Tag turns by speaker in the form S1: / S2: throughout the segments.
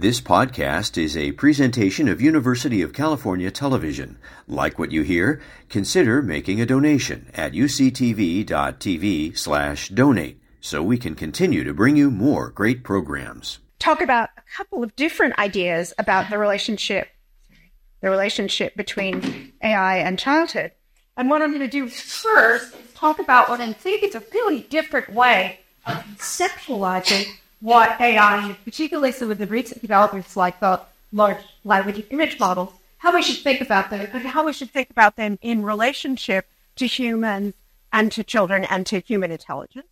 S1: This podcast is a presentation of University of California Television. Like what you hear? Consider making a donation at uctv.tv slash donate so we can continue to bring you more great programs.
S2: Talk about a couple of different ideas about the relationship, the relationship between AI and childhood. And what I'm going to do first is talk about what I think is a really different way of conceptualizing what AI, particularly some with the recent developments like the large language image models, how we should think about them and how we should think about them in relationship to humans and to children and to human intelligence.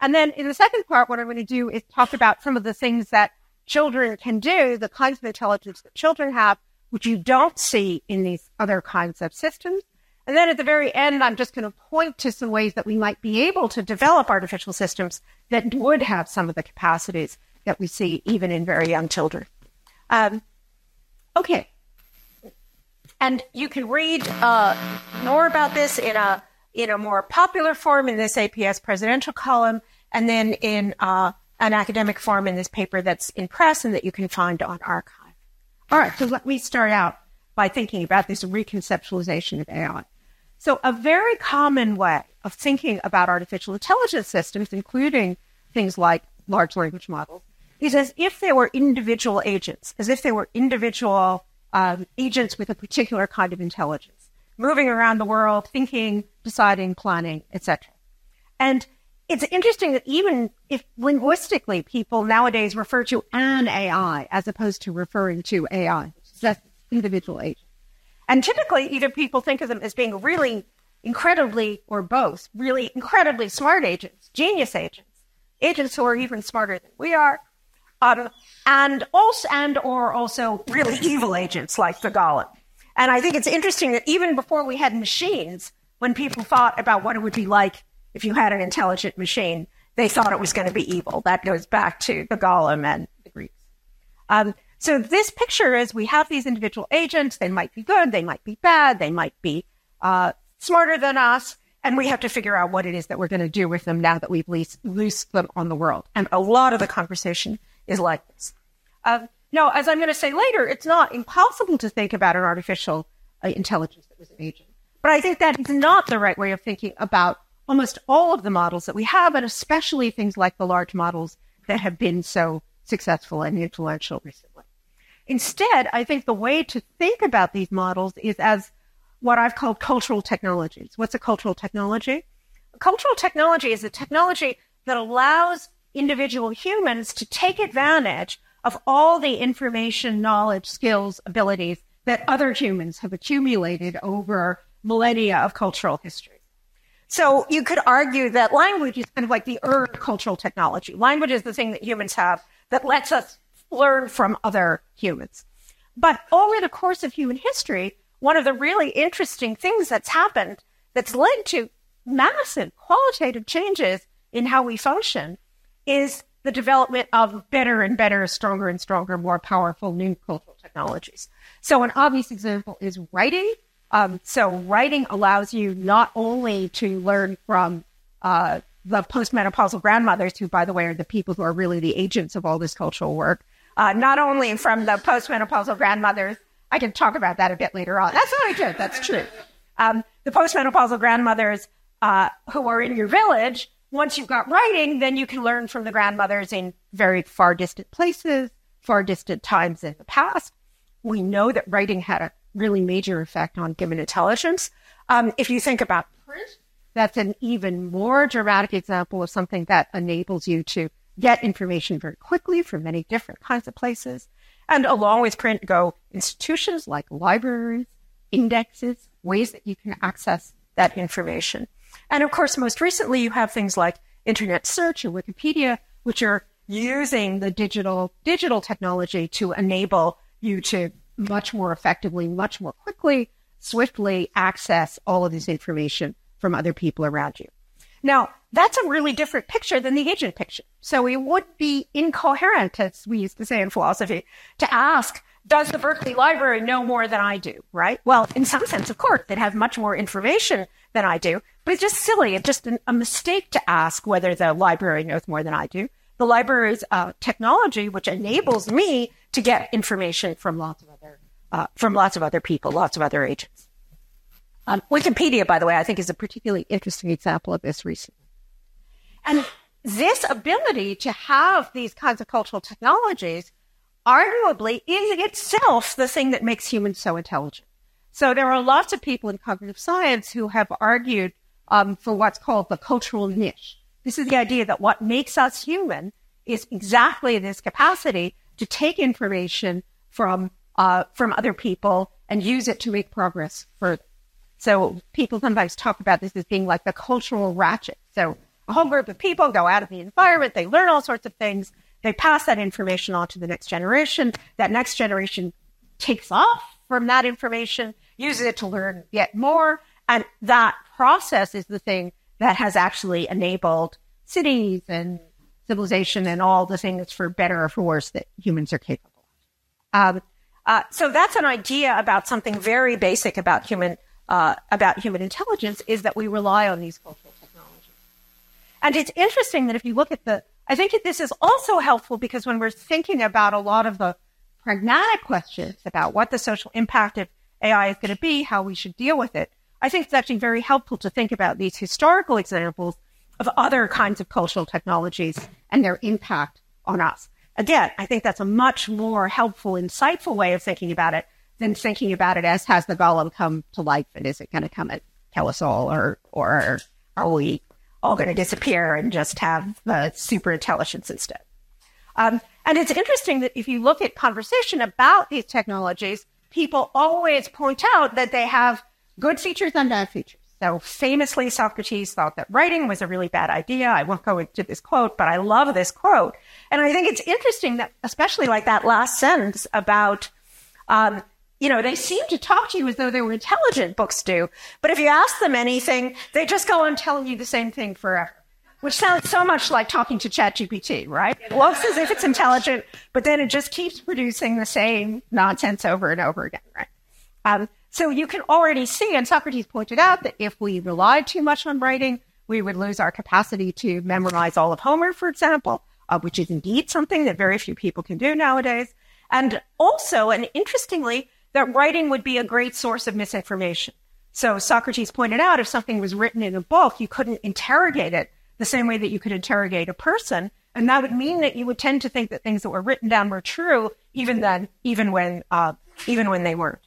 S2: And then in the second part, what I'm going to do is talk about some of the things that children can do, the kinds of intelligence that children have, which you don't see in these other kinds of systems. And then at the very end, I'm just going to point to some ways that we might be able to develop artificial systems that would have some of the capacities that we see even in very young children. Um, okay. And you can read uh, more about this in a in a more popular form in this APS presidential column, and then in uh, an academic form in this paper that's in press and that you can find on arXiv. All right, so let me start out by thinking about this reconceptualization of AI. So, a very common way of thinking about artificial intelligence systems, including things like large language models, is as if they were individual agents, as if they were individual um, agents with a particular kind of intelligence, moving around the world, thinking, deciding, planning, etc. And it's interesting that even if linguistically people nowadays refer to an AI as opposed to referring to AI, that's individual agent. And typically, either people think of them as being really incredibly, or both, really incredibly smart agents, genius agents, agents who are even smarter than we are, um, and also and or also really evil agents like the Golem. And I think it's interesting that even before we had machines, when people thought about what it would be like if you had an intelligent machine, they thought it was going to be evil. That goes back to the Golem and the Greeks. Um, so this picture is we have these individual agents. They might be good. They might be bad. They might be uh, smarter than us. And we have to figure out what it is that we're going to do with them now that we've leased, loosed them on the world. And a lot of the conversation is like this. Uh, now, as I'm going to say later, it's not impossible to think about an artificial uh, intelligence that was an agent. But I think that is not the right way of thinking about almost all of the models that we have, and especially things like the large models that have been so successful and influential recently. Instead, I think the way to think about these models is as what I've called cultural technologies. What's a cultural technology? A cultural technology is a technology that allows individual humans to take advantage of all the information, knowledge, skills, abilities that other humans have accumulated over millennia of cultural history. So you could argue that language is kind of like the earned cultural technology. Language is the thing that humans have that lets us learn from other humans. But over the course of human history, one of the really interesting things that's happened that's led to massive qualitative changes in how we function is the development of better and better, stronger and stronger, more powerful new cultural technologies. So an obvious example is writing. Um, so writing allows you not only to learn from uh, the postmenopausal grandmothers, who, by the way, are the people who are really the agents of all this cultural work, uh, not only from the postmenopausal grandmothers. I can talk about that a bit later on. That's not true. That's true. Um, the postmenopausal grandmothers uh, who are in your village. Once you've got writing, then you can learn from the grandmothers in very far distant places, far distant times in the past. We know that writing had a really major effect on human intelligence. Um, if you think about print, that's an even more dramatic example of something that enables you to get information very quickly from many different kinds of places. And along with print go institutions like libraries, indexes, ways that you can access that information. And of course, most recently, you have things like internet search and Wikipedia, which are using the digital, digital technology to enable you to much more effectively, much more quickly, swiftly access all of this information from other people around you. Now, that's a really different picture than the agent picture. So it would be incoherent, as we used to say in philosophy, to ask, does the Berkeley Library know more than I do, right? Well, in some sense, of course, they'd have much more information than I do, but it's just silly. It's just an, a mistake to ask whether the library knows more than I do. The library's uh, technology, which enables me to get information from lots of other uh, from lots of other people, lots of other agents. Um, Wikipedia, by the way, I think is a particularly interesting example of this recently. And this ability to have these kinds of cultural technologies arguably is itself the thing that makes humans so intelligent. So there are lots of people in cognitive science who have argued um, for what's called the cultural niche. This is the idea that what makes us human is exactly this capacity to take information from uh, from other people and use it to make progress further. So people sometimes talk about this as being like the cultural ratchet. So a whole group of people go out of the environment, they learn all sorts of things, they pass that information on to the next generation. That next generation takes off from that information, uses it to learn yet more, and that process is the thing that has actually enabled cities and civilization and all the things for better or for worse that humans are capable of. Um, uh, so that's an idea about something very basic about human uh, about human intelligence is that we rely on these cultural. And it's interesting that if you look at the, I think this is also helpful because when we're thinking about a lot of the pragmatic questions about what the social impact of AI is going to be, how we should deal with it, I think it's actually very helpful to think about these historical examples of other kinds of cultural technologies and their impact on us. Again, I think that's a much more helpful, insightful way of thinking about it than thinking about it as has the golem come to life and is it going to come and kill us all or, or are we all going to disappear and just have the super intelligence instead? Um, and it's interesting that if you look at conversation about these technologies, people always point out that they have good features and bad features. So famously, Socrates thought that writing was a really bad idea. I won't go into this quote, but I love this quote. And I think it's interesting that, especially like that last sentence about, um, you know, they seem to talk to you as though they were intelligent, books do. But if you ask them anything, they just go on telling you the same thing forever. Which sounds so much like talking to ChatGPT, right? It looks as if it's intelligent, but then it just keeps producing the same nonsense over and over again, right? Um, so you can already see, and Socrates pointed out that if we relied too much on writing, we would lose our capacity to memorize all of Homer, for example, uh, which is indeed something that very few people can do nowadays. And also, and interestingly, that writing would be a great source of misinformation. So Socrates pointed out if something was written in a book, you couldn't interrogate it the same way that you could interrogate a person. And that would mean that you would tend to think that things that were written down were true, even then, even when, uh, even when they weren't.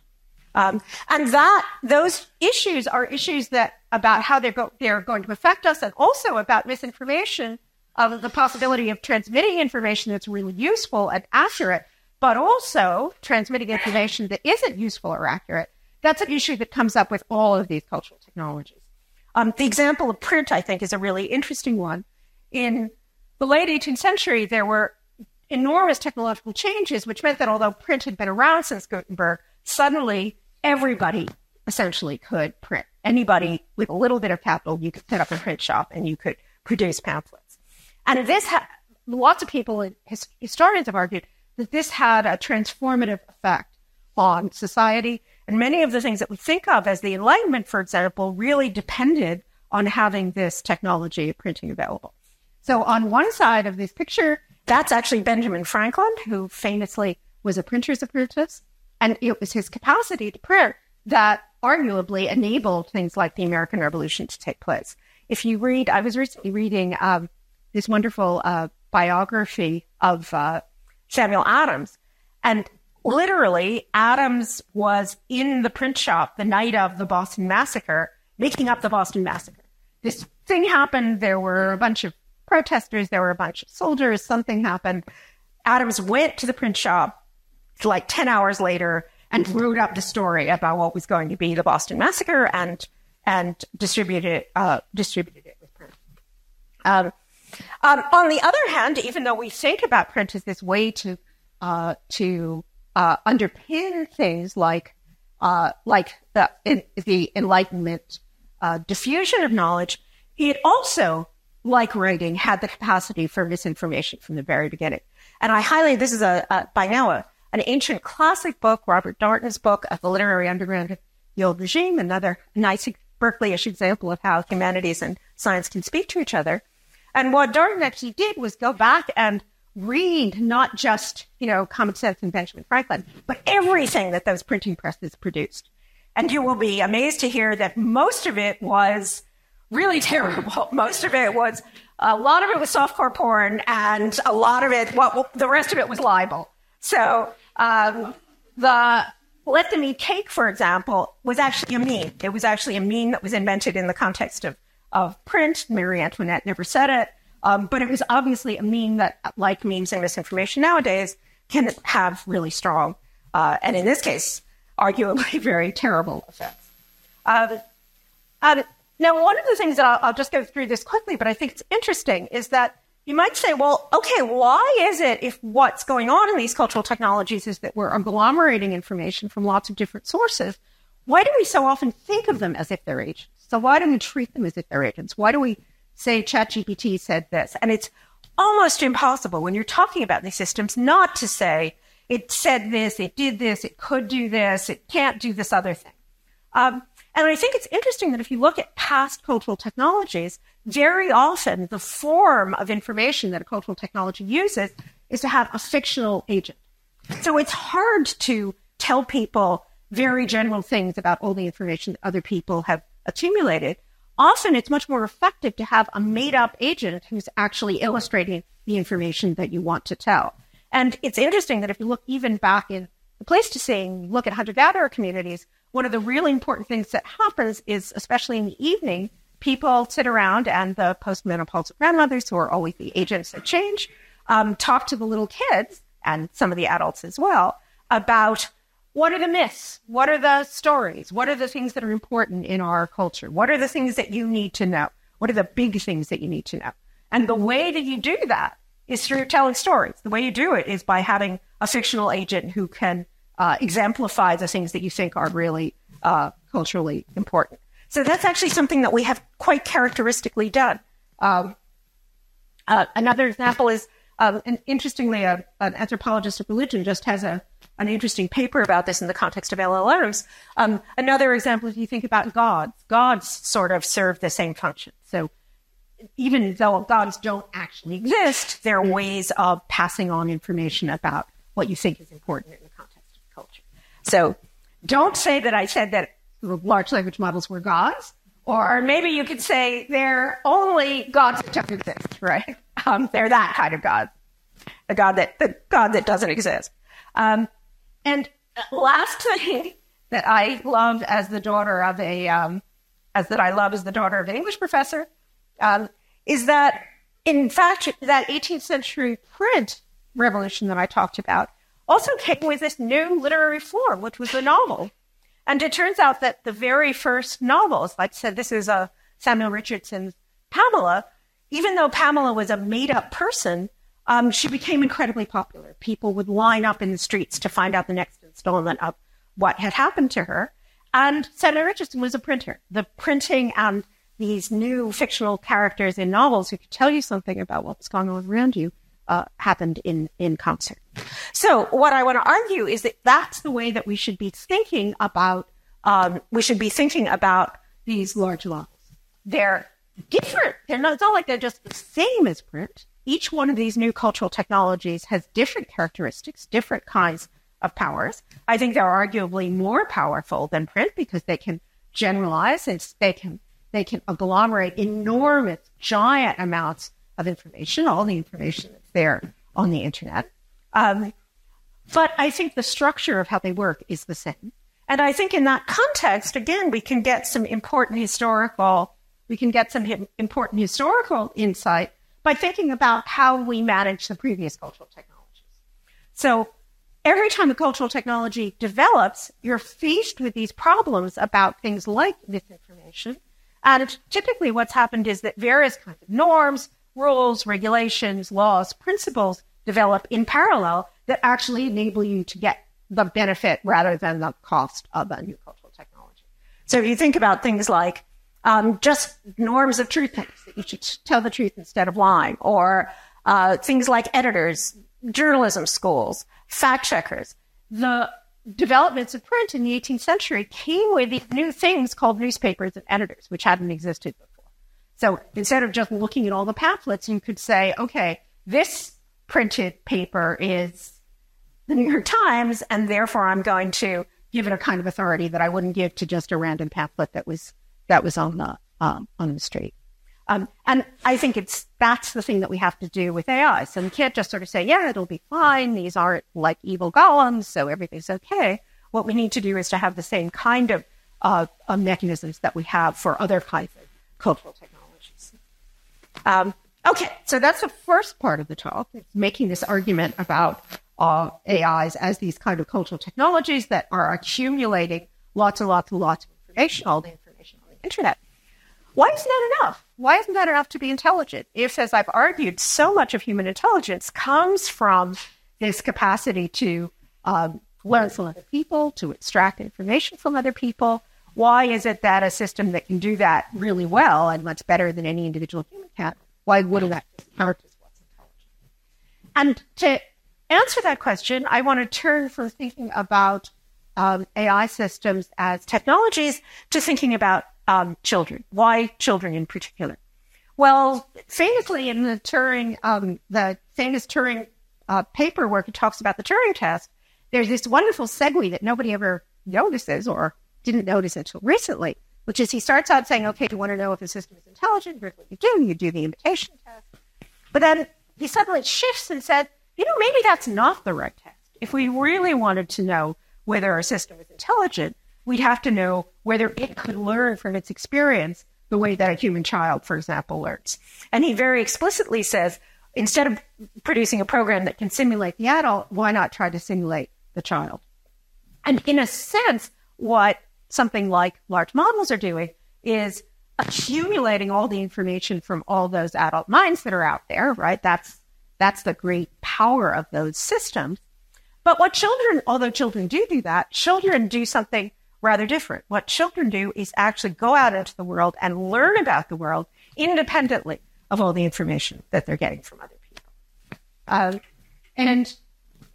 S2: Um, and that those issues are issues that about how they're, go- they're going to affect us, and also about misinformation, of the possibility of transmitting information that's really useful and accurate, but also transmitting information that isn't useful or accurate. That's an issue that comes up with all of these cultural technologies. Um, the example of print, I think, is a really interesting one. In the late 18th century, there were enormous technological changes, which meant that although print had been around since Gutenberg, suddenly everybody essentially could print. Anybody with a little bit of capital, you could set up a print shop and you could produce pamphlets. And this had lots of people, his, historians have argued that this had a transformative effect on society. And many of the things that we think of as the Enlightenment, for example, really depended on having this technology of printing available. So on one side of this picture, that's actually Benjamin Franklin, who famously was a printer's apprentice. And it was his capacity to print that arguably enabled things like the American Revolution to take place. If you read, I was recently reading um, this wonderful uh, biography of uh, Samuel Adams, and literally, Adams was in the print shop the night of the Boston Massacre, making up the Boston Massacre. This thing happened. There were a bunch of protesters. There were a bunch of soldiers. Something happened. Adams went to the print shop, like 10 hours later and wrote up the story about what was going to be the Boston Massacre and and distributed it, uh, distributed it with print. Um, um, on the other hand, even though we think about print as this way to uh, to uh, underpin things like uh, like the in, the Enlightenment uh, diffusion of knowledge, it also, like writing, had the capacity for misinformation from the very beginning. And I highly this is a, a by now a an ancient classic book, Robert Darnton's book of the literary underground of the old regime, another nice Berkeley-ish example of how humanities and science can speak to each other. And what Darnton actually did was go back and read not just, you know, Common Sense and Benjamin Franklin, but everything that those printing presses produced. And you will be amazed to hear that most of it was really terrible. Most of it was, a lot of it was softcore porn, and a lot of it, well, the rest of it was libel. So um, the let them eat cake, for example, was actually a meme. It was actually a meme that was invented in the context of, of print. Marie Antoinette never said it. Um, but it was obviously a meme that, like memes and misinformation nowadays, can have really strong, uh, and in this case, arguably very terrible effects. Uh, uh, now, one of the things that I'll, I'll just go through this quickly, but I think it's interesting, is that you might say, well, okay, why is it if what's going on in these cultural technologies is that we're agglomerating information from lots of different sources? Why do we so often think of them as if they're agents? So why don't we treat them as if they're agents? Why do we say ChatGPT said this? And it's almost impossible when you're talking about these systems not to say it said this, it did this, it could do this, it can't do this other thing. Um, and I think it's interesting that if you look at past cultural technologies, very often the form of information that a cultural technology uses is to have a fictional agent. So it's hard to tell people very general things about all the information that other people have accumulated. Often it's much more effective to have a made up agent who's actually illustrating the information that you want to tell. And it's interesting that if you look even back in the place to Pleistocene, look at hunter gatherer communities, one of the really important things that happens is, especially in the evening, people sit around and the postmenopausal grandmothers, who are always the agents of change, um, talk to the little kids and some of the adults as well about what are the myths? What are the stories? What are the things that are important in our culture? What are the things that you need to know? What are the big things that you need to know? And the way that you do that is through telling stories. The way you do it is by having a fictional agent who can uh, exemplify the things that you think are really uh, culturally important. So that's actually something that we have quite characteristically done. Um, uh, another example is, um, and interestingly, a, an anthropologist of religion just has a an interesting paper about this in the context of LLMs. Um, another example, if you think about gods, gods sort of serve the same function. So even though gods don't actually exist, they're ways of passing on information about what you think is important in the context of culture. So don't say that I said that large language models were gods. Or maybe you could say they're only gods that don't exist, right? Um, they're that kind of god, the god that the god that doesn't exist. Um, and last thing that I love as the daughter of a um, as that I love as the daughter of an English professor um, is that in fact that 18th century print revolution that I talked about also came with this new literary form, which was the novel. And it turns out that the very first novels, like I said, this is a uh, Samuel Richardson's Pamela, even though Pamela was a made up person, um, she became incredibly popular. People would line up in the streets to find out the next installment of what had happened to her. And Samuel Richardson was a printer. The printing and these new fictional characters in novels who could tell you something about what was going on around you uh, happened in, in concert. So, what I want to argue is that that's the way that we should be thinking about. Um, we should be thinking about these large models. They're different. They're not. It's not like they're just the same as print. Each one of these new cultural technologies has different characteristics, different kinds of powers. I think they're arguably more powerful than print because they can generalize and they can they can agglomerate enormous, giant amounts of information, all the information that's there on the internet. Um, but I think the structure of how they work is the same. And I think in that context, again, we can get some important historical, we can get some important historical insight by thinking about how we manage the previous cultural technologies. So every time a cultural technology develops, you're faced with these problems about things like misinformation. And typically what's happened is that various kinds of norms, rules, regulations, laws, principles develop in parallel that actually enable you to get the benefit rather than the cost of a new cultural technology. So if you think about things like um, just norms of truth that you should tell the truth instead of lying, or uh, things like editors, journalism schools, fact checkers, the developments of print in the 18th century came with these new things called newspapers and editors, which hadn't existed before. So instead of just looking at all the pamphlets, you could say, okay, this printed paper is the New York Times, and therefore I'm going to give it a kind of authority that I wouldn't give to just a random pamphlet that was that was on the um, on the street. Um, and I think it's that's the thing that we have to do with AI. So we can't just sort of say, yeah, it'll be fine. These aren't like evil golems, so everything's okay. What we need to do is to have the same kind of uh, uh, mechanisms that we have for other kinds of cultural technologies. Um, okay, so that's the first part of the talk. Making this argument about uh, AIs as these kind of cultural technologies that are accumulating lots and lots and lots of information, all the internet. Why isn't that enough? Why isn't that enough to be intelligent? If, as I've argued, so much of human intelligence comes from this capacity to um, learn from other people, to extract information from other people, why is it that a system that can do that really well and much better than any individual human can, why wouldn't that count as what's intelligent? And to answer that question, I want to turn from thinking about um, AI systems as technologies to thinking about um, children. Why children in particular? Well, famously in the Turing, um, the famous Turing uh, paperwork, it talks about the Turing test. There's this wonderful segue that nobody ever notices or didn't notice until recently, which is he starts out saying, okay, do you want to know if a system is intelligent? Here's what you do. You do the imitation test. But then he suddenly shifts and said, you know, maybe that's not the right test. If we really wanted to know whether a system is intelligent, we'd have to know whether it could learn from its experience the way that a human child, for example, learns. And he very explicitly says, instead of producing a program that can simulate the adult, why not try to simulate the child? And in a sense, what something like large models are doing is accumulating all the information from all those adult minds that are out there, right? That's that's the great power of those systems. But what children, although children do do that, children do something rather different. What children do is actually go out into the world and learn about the world independently of all the information that they're getting from other people. Um, and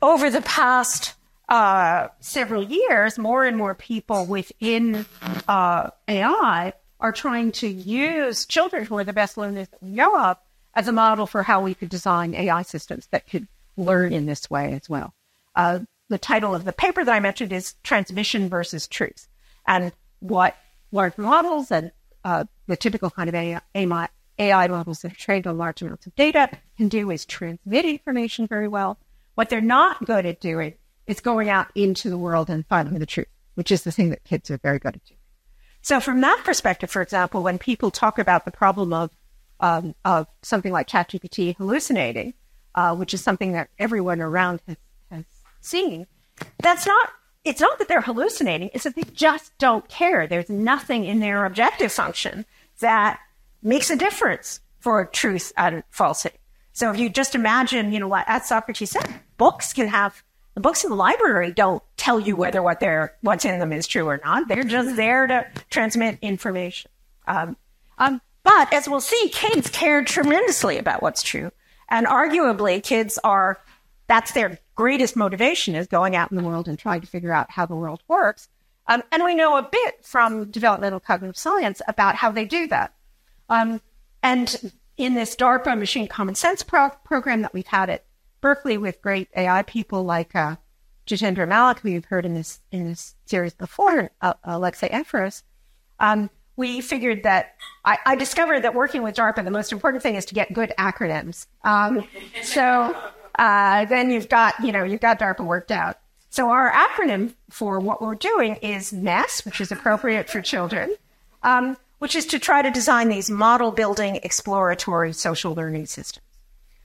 S2: over the past uh, several years, more and more people within uh, AI are trying to use children who are the best learners that we know of as a model for how we could design AI systems that could learn in this way as well. Uh, the title of the paper that I mentioned is Transmission versus Truth. And what large models and uh, the typical kind of AI, AI models that are trained on large amounts of data can do is transmit information very well. What they're not good at doing is going out into the world and finding the truth, which is the thing that kids are very good at doing. So, from that perspective, for example, when people talk about the problem of um, of something like ChatGPT hallucinating, uh, which is something that everyone around has, seen, that's not. It's not that they're hallucinating; it's that they just don't care. There's nothing in their objective function that makes a difference for truth and falsity. So if you just imagine, you know, what as Socrates said, books can have the books in the library don't tell you whether what they're what's in them is true or not. They're just there to transmit information. Um, um, but as we'll see, kids care tremendously about what's true, and arguably, kids are that's their greatest motivation is going out in the world and trying to figure out how the world works. Um, and we know a bit from developmental cognitive science about how they do that. Um, and in this DARPA machine common sense pro- program that we've had at Berkeley with great AI people like uh, Jitendra Malik, who you've heard in this in this series before, uh, Alexei Efros, um, we figured that I, I, discovered that working with DARPA, the most important thing is to get good acronyms. Um, so uh, then you've got you know you've got DARPA worked out. So our acronym for what we're doing is MESS, which is appropriate for children, um, which is to try to design these model building exploratory social learning systems.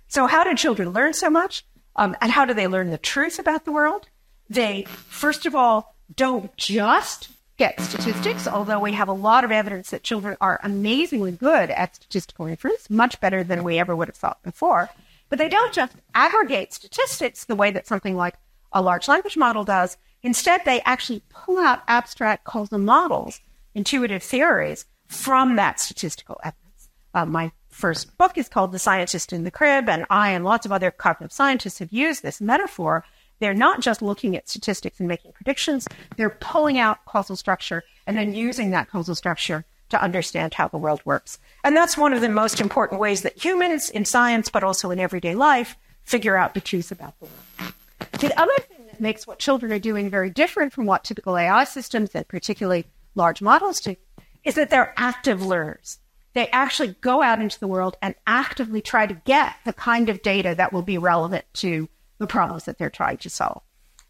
S2: So, how do children learn so much? Um, and how do they learn the truth about the world? They, first of all, don't just get statistics, although we have a lot of evidence that children are amazingly good at statistical inference, much better than we ever would have thought before. But they don't just aggregate statistics the way that something like a large language model does. Instead, they actually pull out abstract causal models, intuitive theories from that statistical evidence. Uh, my first book is called The Scientist in the Crib, and I and lots of other cognitive scientists have used this metaphor. They're not just looking at statistics and making predictions, they're pulling out causal structure and then using that causal structure to understand how the world works. And that's one of the most important ways that humans in science, but also in everyday life, figure out the truth about the world. The other thing that makes what children are doing very different from what typical AI systems and particularly large models do is that they're active learners. They actually go out into the world and actively try to get the kind of data that will be relevant to the problems that they're trying to solve.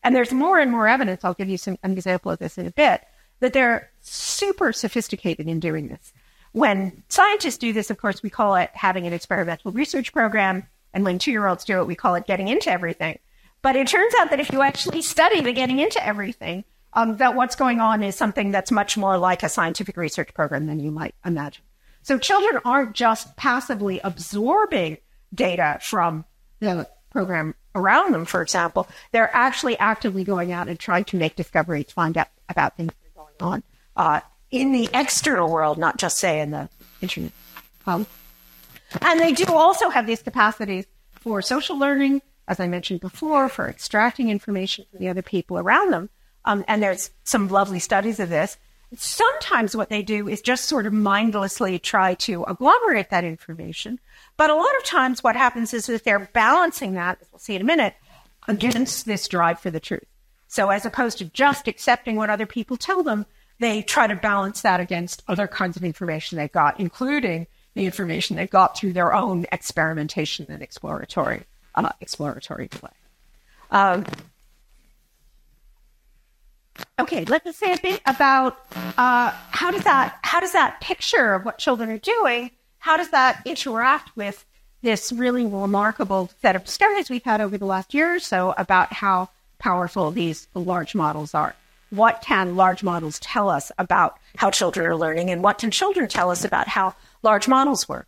S2: And there's more and more evidence, I'll give you some, an example of this in a bit, that they're super sophisticated in doing this. When scientists do this, of course, we call it having an experimental research program. And when two year olds do it, we call it getting into everything. But it turns out that if you actually study the getting into everything, um, that what's going on is something that's much more like a scientific research program than you might imagine. So children aren't just passively absorbing data from the program around them, for example. They're actually actively going out and trying to make discoveries, find out about things that are going on uh, in the external world, not just, say, in the internet. Um, and they do also have these capacities for social learning, as I mentioned before, for extracting information from the other people around them. Um, and there's some lovely studies of this. Sometimes what they do is just sort of mindlessly try to agglomerate that information. But a lot of times what happens is that they're balancing that, as we'll see in a minute, against this drive for the truth. So as opposed to just accepting what other people tell them, they try to balance that against other kinds of information they've got, including the information they've got through their own experimentation and exploratory uh, exploratory play. Um, okay, let's say a bit about uh, how does that how does that picture of what children are doing how does that interact with this really remarkable set of discoveries we've had over the last year or so about how powerful these large models are? What can large models tell us about how children are learning, and what can children tell us about how large models work?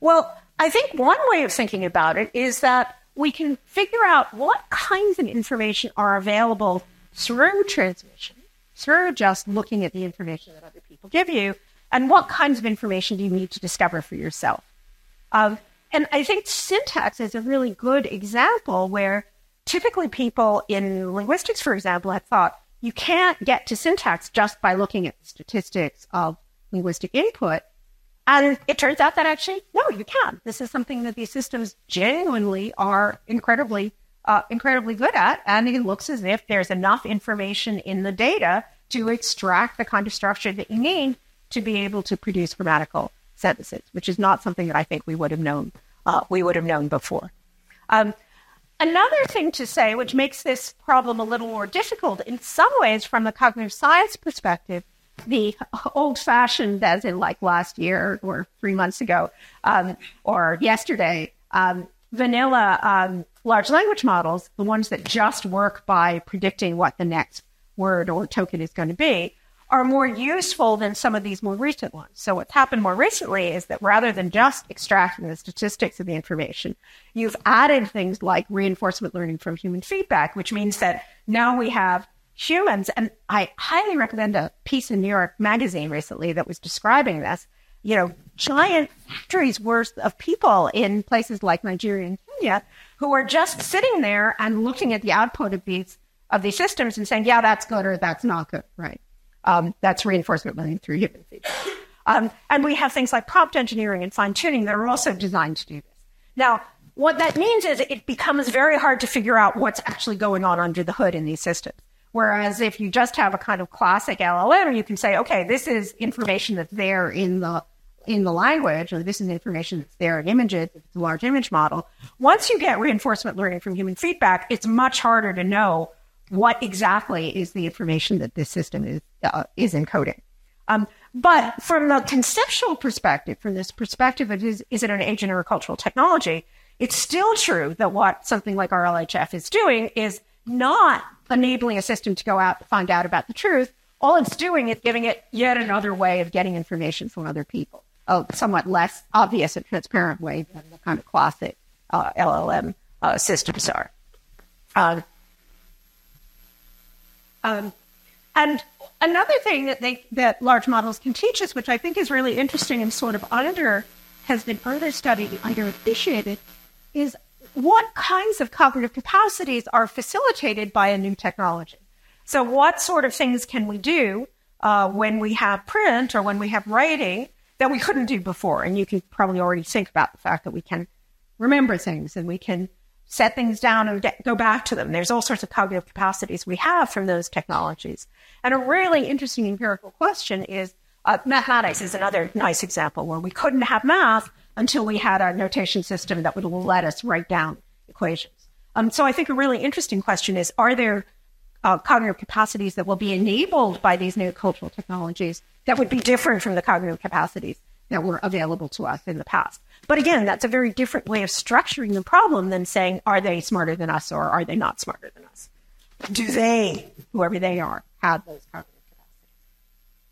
S2: Well, I think one way of thinking about it is that we can figure out what kinds of information are available through transmission, through just looking at the information that other people give you, and what kinds of information do you need to discover for yourself. Um, and I think syntax is a really good example where typically people in linguistics, for example, have thought you can't get to syntax just by looking at the statistics of linguistic input. And it turns out that actually, no, you can. This is something that these systems genuinely are incredibly, uh, incredibly good at. And it looks as if there's enough information in the data to extract the kind of structure that you need to be able to produce grammatical sentences, which is not something that I think we would have known uh, we would have known before. Um, another thing to say, which makes this problem a little more difficult in some ways from the cognitive science perspective, the old-fashioned, as in like last year or three months ago um, or yesterday, um, vanilla um, large language models, the ones that just work by predicting what the next word or token is going to be, are more useful than some of these more recent ones. So what's happened more recently is that rather than just extracting the statistics of the information, you've added things like reinforcement learning from human feedback, which means that now we have humans, and I highly recommend a piece in New York Magazine recently that was describing this. You know, giant factories worth of people in places like Nigeria and Kenya who are just sitting there and looking at the output of these of these systems and saying, yeah, that's good or that's not good, right? Um, that's reinforcement learning through human feedback. Um, and we have things like prompt engineering and fine tuning that are also designed to do this. Now, what that means is it becomes very hard to figure out what's actually going on under the hood in these systems. Whereas if you just have a kind of classic LLM, you can say, okay, this is information that's there in the in the language, or this is information that's there in images, it's a large image model. Once you get reinforcement learning from human feedback, it's much harder to know what exactly is the information that this system is uh, is encoding. Um, but from the conceptual perspective, from this perspective of is, is it an agent or a cultural technology, it's still true that what something like RLHF is doing is not enabling a system to go out and find out about the truth. All it's doing is giving it yet another way of getting information from other people, a somewhat less obvious and transparent way than the kind of classic uh, LLM uh, systems are. Uh, um, and another thing that they that large models can teach us, which I think is really interesting and sort of under has been further studied, underappreciated, is what kinds of cognitive capacities are facilitated by a new technology. So, what sort of things can we do uh, when we have print or when we have writing that we couldn't do before? And you can probably already think about the fact that we can remember things and we can set things down and get, go back to them. There's all sorts of cognitive capacities we have from those technologies. And a really interesting empirical question is uh, mathematics is another nice example where we couldn't have math until we had a notation system that would let us write down equations. Um, so I think a really interesting question is are there uh, cognitive capacities that will be enabled by these new cultural technologies that would be different from the cognitive capacities that were available to us in the past? But again, that's a very different way of structuring the problem than saying, are they smarter than us or are they not smarter than us? Do they, whoever they are, have those cognitive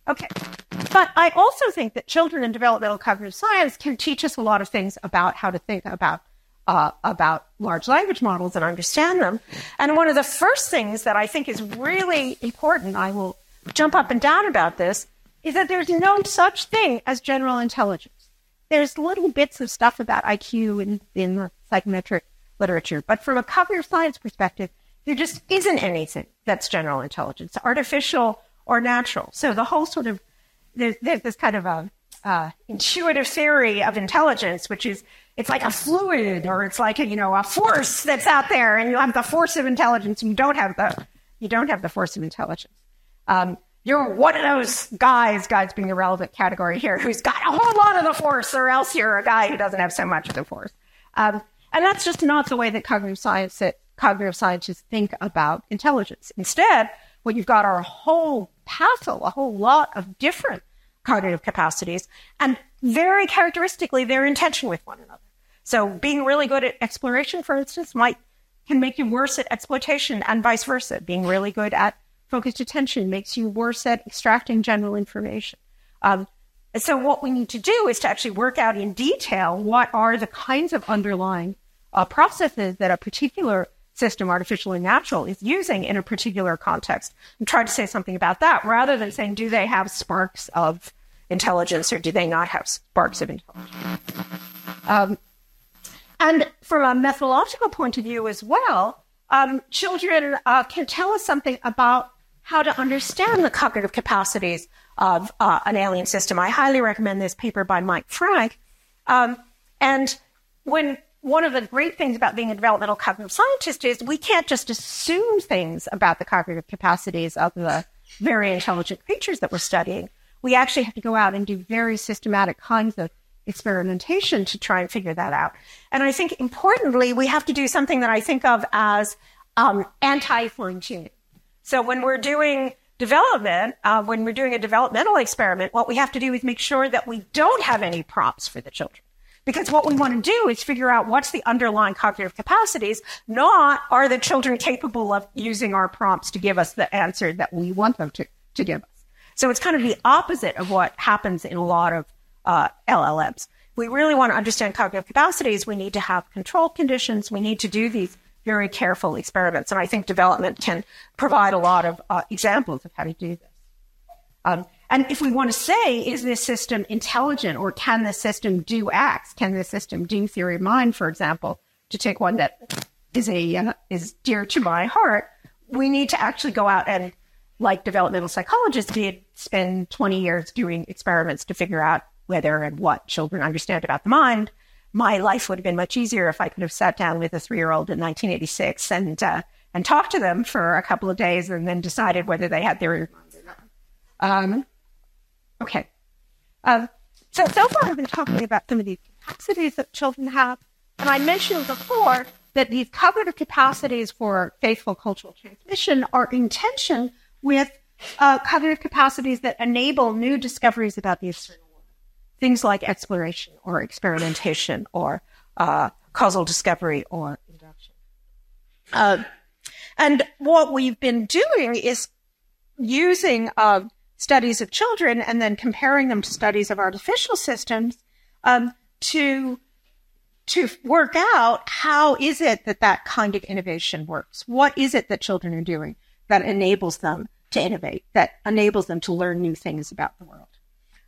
S2: capacities? Okay. But I also think that children in developmental cognitive science can teach us a lot of things about how to think about uh, about large language models and understand them. And one of the first things that I think is really important, I will jump up and down about this, is that there's no such thing as general intelligence there's little bits of stuff about IQ in, in the psychometric literature, but from a cognitive science perspective, there just isn't anything that's general intelligence, artificial or natural. So the whole sort of there's, there's this kind of a uh, intuitive theory of intelligence, which is it's like a fluid or it's like a, you know a force that's out there, and you have the force of intelligence, and you don't have the you don't have the force of intelligence. Um, you're one of those guys, guys being the relevant category here, who's got a whole lot of the force, or else you're a guy who doesn't have so much of the force. Um, and that's just not the way that cognitive science that cognitive scientists think about intelligence. Instead, what you've got are a whole passel, a whole lot of different cognitive capacities, and very characteristically, they're in tension with one another. So being really good at exploration, for instance, might can make you worse at exploitation and vice versa. Being really good at focused attention makes you worse at extracting general information. Um, so what we need to do is to actually work out in detail what are the kinds of underlying uh, processes that a particular system, artificial and natural, is using in a particular context, and try to say something about that rather than saying, do they have sparks of intelligence or do they not have sparks of intelligence? Um, and from a methodological point of view as well, um, children uh, can tell us something about how to understand the cognitive capacities of uh, an alien system. I highly recommend this paper by Mike Frank. Um, and when one of the great things about being a developmental cognitive scientist is we can't just assume things about the cognitive capacities of the very intelligent creatures that we're studying. We actually have to go out and do very systematic kinds of experimentation to try and figure that out. And I think importantly, we have to do something that I think of as um, anti fine tuning. So when we're doing development, uh, when we're doing a developmental experiment, what we have to do is make sure that we don't have any prompts for the children. Because what we want to do is figure out what's the underlying cognitive capacities, not are the children capable of using our prompts to give us the answer that we want them to, to give us. So it's kind of the opposite of what happens in a lot of uh, LLMs. We really want to understand cognitive capacities. We need to have control conditions. We need to do these very careful experiments. And I think development can provide a lot of uh, examples of how to do this. Um, and if we want to say, is this system intelligent or can this system do X? Can this system do theory of mind, for example, to take one that is a uh, is dear to my heart? We need to actually go out and, like developmental psychologists did, spend 20 years doing experiments to figure out whether and what children understand about the mind my life would have been much easier if I could have sat down with a three year old in 1986 and uh, and talked to them for a couple of days and then decided whether they had their earphones or not. um, okay. Um, so so far I've been talking about some of these capacities that children have, and I mentioned before that these cognitive capacities for faithful cultural transmission are in tension with uh, cognitive capacities that enable new discoveries about the external things like exploration or experimentation or uh, causal discovery or induction. Uh, and what we've been doing is using uh, studies of children and then comparing them to studies of artificial systems um, to to work out how is it that that kind of innovation works. What is it that children are doing that enables them to innovate, that enables them to learn new things about the world.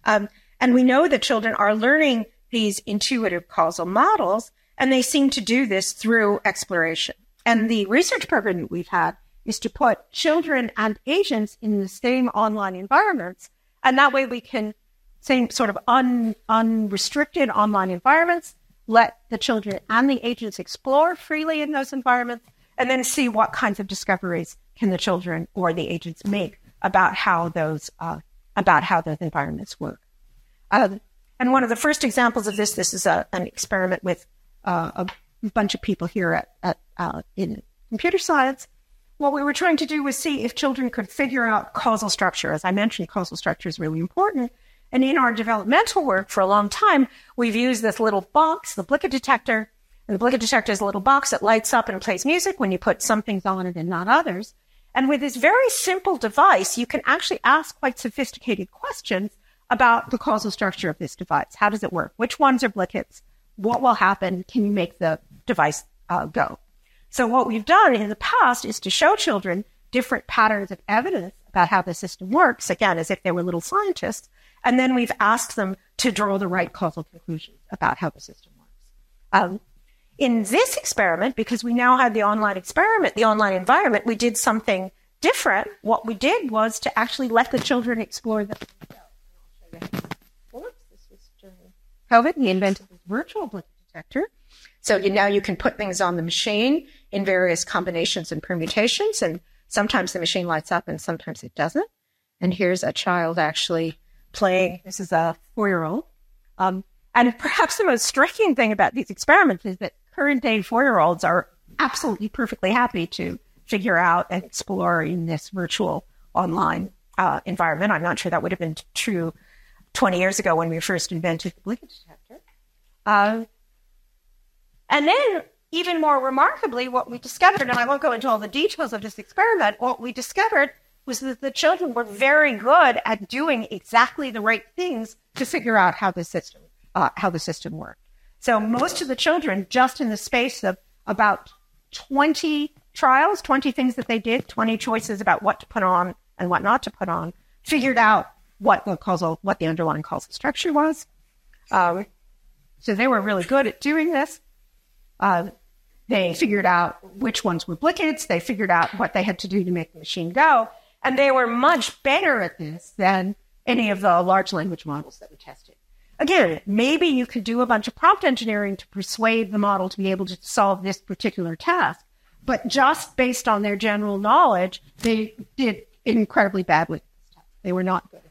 S2: Um, and we know that children are learning these intuitive causal models, and they seem to do this through exploration. And the research program that we've had is to put children and agents in the same online environments. And that way we can, same sort of un, unrestricted online environments, let the children and the agents explore freely in those environments, and then see what kinds of discoveries can the children or the agents make about how those uh, about how those environments work. Uh, and one of the first examples of this, this is a, an experiment with uh, a bunch of people here at, at uh, in computer science. What we were trying to do was see if children could figure out causal structure. As I mentioned, causal structure is really important. And in our developmental work for a long time, we've used this little box, the Blicket detector. And the Blicket detector is a little box that lights up and plays music when you put some things on it and not others. And with this very simple device, you can actually ask quite sophisticated questions about the causal structure of this device. How does it work? Which ones are Blickets? What will happen? Can you make the device uh, go? So what we've done in the past is to show children different patterns of evidence about how the system works, again, as if they were little scientists, and then we've asked them to draw the right causal conclusions about how the system works. Um, in this experiment, because we now had the online experiment, the online environment, we did something different. What we did was to actually let the children explore the. This was during COVID. he invented this virtual blicket detector. So you, now you can put things on the machine in various combinations and permutations, and sometimes the machine lights up and sometimes it doesn't. And here's a child actually playing. This is a four year old. Um, and perhaps the most striking thing about these experiments is that current day four year olds are absolutely perfectly happy to figure out and explore in this virtual online uh, environment. I'm not sure that would have been true 20 years ago when we first invented the Blicket detector. Uh, and then, even more remarkably, what we discovered, and I won't go into all the details of this experiment, what we discovered was that the children were very good at doing exactly the right things to figure out how the system uh, how the system worked. So most of the children, just in the space of about 20 trials, 20 things that they did, 20 choices about what to put on and what not to put on, figured out what the causal, what the underlying causal structure was. Um, so they were really good at doing this. Uh, they figured out which ones were blickets. They figured out what they had to do to make the machine go. And they were much better at this than any of the large language models that we tested. Again, maybe you could do a bunch of prompt engineering to persuade the model to be able to solve this particular task. But just based on their general knowledge, they did incredibly badly. They were not good.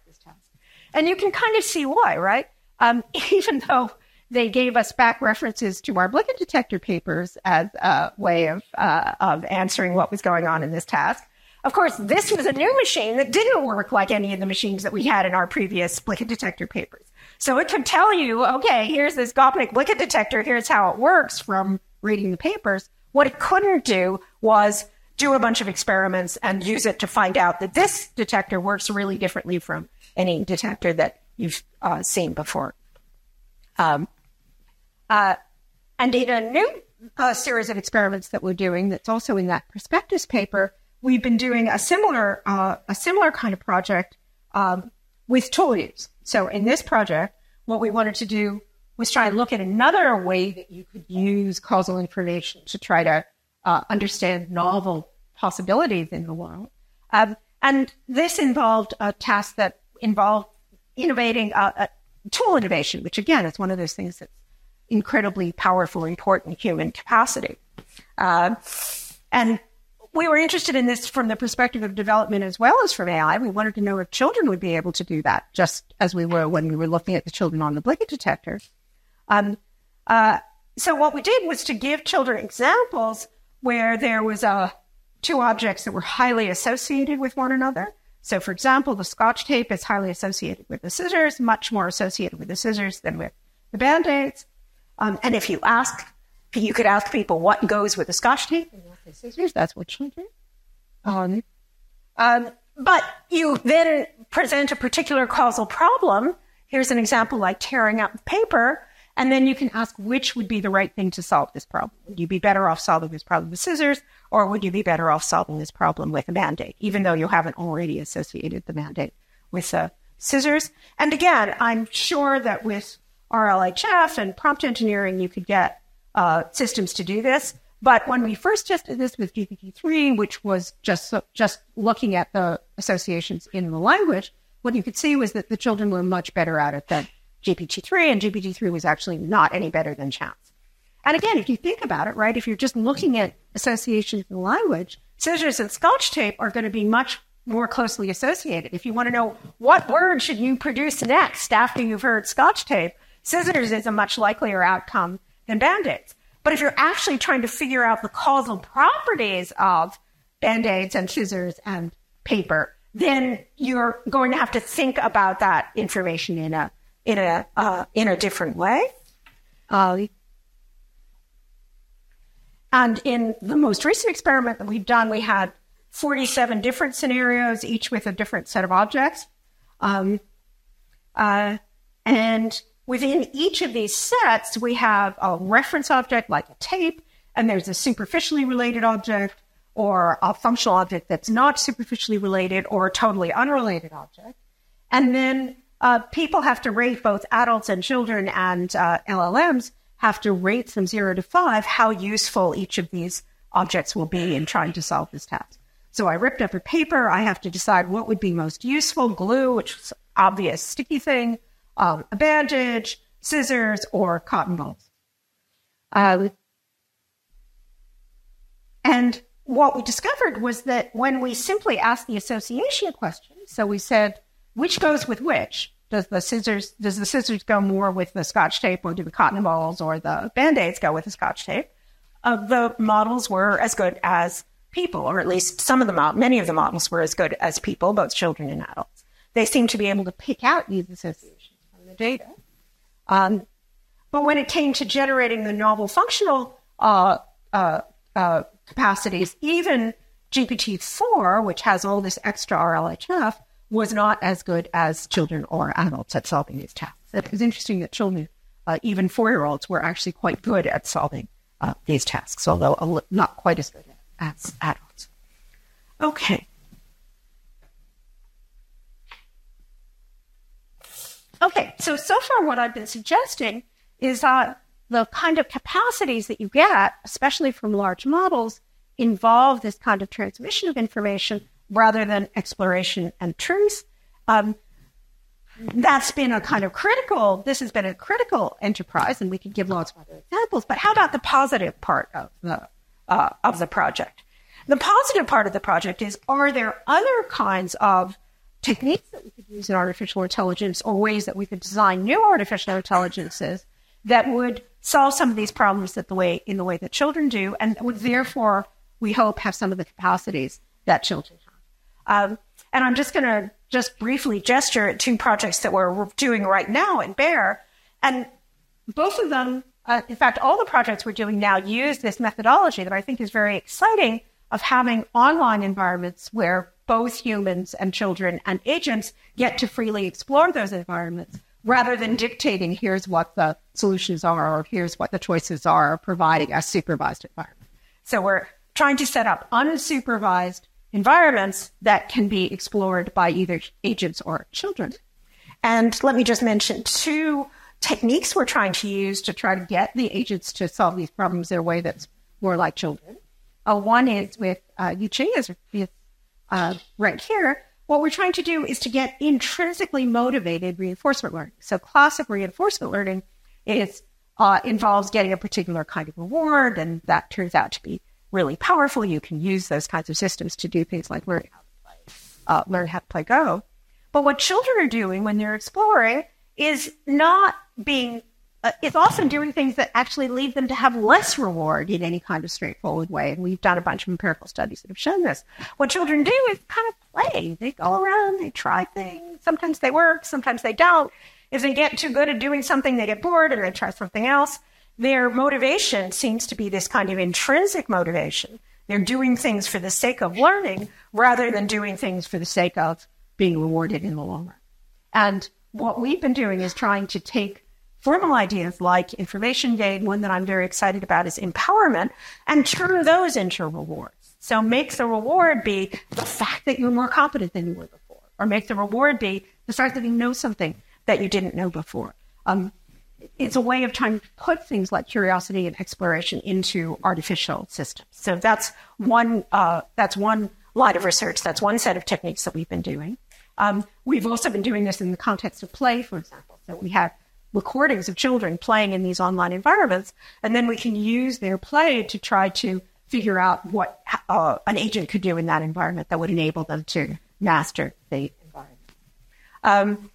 S2: And you can kind of see why, right? Um, even though they gave us back references to our Blicket detector papers as a way of, uh, of answering what was going on in this task. Of course, this was a new machine that didn't work like any of the machines that we had in our previous Blicket detector papers. So it could tell you, okay, here's this Gopnik Blicket detector, here's how it works from reading the papers. What it couldn't do was do a bunch of experiments and use it to find out that this detector works really differently from any detector that you've uh, seen before. Um, uh, and in a new uh, series of experiments that we're doing, that's also in that prospectus paper, we've been doing a similar uh, a similar kind of project um, with tool use. So in this project, what we wanted to do was try and look at another way that you could use causal information to try to uh, understand novel possibilities in the world. Um, and this involved a task that involved innovating uh, a tool innovation, which again is one of those things that's incredibly powerful, important human capacity. Uh, and we were interested in this from the perspective of development as well as from AI. We wanted to know if children would be able to do that, just as we were when we were looking at the children on the Blicket detector. Um, uh, so what we did was to give children examples where there was uh, two objects that were highly associated with one another. So, for example, the scotch tape is highly associated with the scissors, much more associated with the scissors than with the band aids. Um, and if you ask, you could ask people what goes with the scotch tape, scissors. That's what children. Um, um, but you then present a particular causal problem. Here's an example like tearing up paper. And then you can ask which would be the right thing to solve this problem. Would you be better off solving this problem with scissors, or would you be better off solving this problem with a band-aid, even though you haven't already associated the band-aid with uh, scissors? And again, I'm sure that with RLHF and prompt engineering, you could get uh, systems to do this. But when we first tested this with GPT-3, which was just just looking at the associations in the language, what you could see was that the children were much better at it than GPT-3, and GPT-3 was actually not any better than Chance. And again, if you think about it, right, if you're just looking at associations in language, scissors and scotch tape are going to be much more closely associated. If you want to know what word should you produce next after you've heard scotch tape, scissors is a much likelier outcome than band-aids. But if you're actually trying to figure out the causal properties of band-aids and scissors and paper, then you're going to have to think about that information in a in a uh, in a different way. Uh, and in the most recent experiment that we've done, we had 47 different scenarios, each with a different set of objects. Um, uh, and within each of these sets, we have a reference object like a tape, and there's a superficially related object, or a functional object that's not superficially related, or a totally unrelated object. And then uh, people have to rate both adults and children and uh, LLMs have to rate from zero to five how useful each of these objects will be in trying to solve this task. So I ripped up a paper. I have to decide what would be most useful glue, which is obvious sticky thing, um, a bandage, scissors, or cotton balls. Uh, and what we discovered was that when we simply asked the association question, so we said, which goes with which? Does the scissors does the scissors go more with the scotch tape, or do the cotton balls or the band aids go with the scotch tape? Uh, the models were as good as people, or at least some of the models, many of the models were as good as people, both children and adults. They seemed to be able to pick out these associations from the data. Um, but when it came to generating the novel functional uh, uh, uh capacities, even GPT-4, which has all this extra RLHF, was not as good as children or adults at solving these tasks. It was interesting that children, uh, even four year olds, were actually quite good at solving uh, these tasks, although not quite as good as adults. Okay. Okay, so so far what I've been suggesting is that the kind of capacities that you get, especially from large models, involve this kind of transmission of information rather than exploration and truth. Um, that's been a kind of critical, this has been a critical enterprise, and we could give lots of other examples. But how about the positive part of the, uh, of the project? The positive part of the project is are there other kinds of techniques that we could use in artificial intelligence or ways that we could design new artificial intelligences that would solve some of these problems that the way in the way that children do and would therefore we hope have some of the capacities that children um, and I'm just going to just briefly gesture at two projects that we're doing right now in BAIR. And both of them, uh, in fact, all the projects we're doing now use this methodology that I think is very exciting of having online environments where both humans and children and agents get to freely explore those environments rather than dictating here's what the solutions are or here's what the choices are, providing a supervised environment. So we're trying to set up unsupervised environments that can be explored by either agents or children. And let me just mention two techniques we're trying to use to try to get the agents to solve these problems in a way that's more like children. Uh, one is with uh, is uh, right here. What we're trying to do is to get intrinsically motivated reinforcement learning. So classic reinforcement learning is uh, involves getting a particular kind of reward, and that turns out to be really powerful. You can use those kinds of systems to do things like learn how to play, uh, learn how to play Go. But what children are doing when they're exploring is not being, uh, it's often doing things that actually lead them to have less reward in any kind of straightforward way. And we've done a bunch of empirical studies that have shown this. What children do is kind of play. They go around, they try things. Sometimes they work, sometimes they don't. If they get too good at doing something, they get bored and they try something else their motivation seems to be this kind of intrinsic motivation. They're doing things for the sake of learning rather than doing things for the sake of being rewarded in the long run. And what we've been doing is trying to take formal ideas like information gain, one that I'm very excited about is empowerment, and turn those into rewards. So make the reward be the fact that you're more competent than you were before, or make the reward be the fact that you know something that you didn't know before. Um, it's a way of trying to put things like curiosity and exploration into artificial systems. So that's one uh, that's one line of research. That's one set of techniques that we've been doing. Um, we've also been doing this in the context of play, for example. So we have recordings of children playing in these online environments, and then we can use their play to try to figure out what uh, an agent could do in that environment that would enable them to master the environment. Um,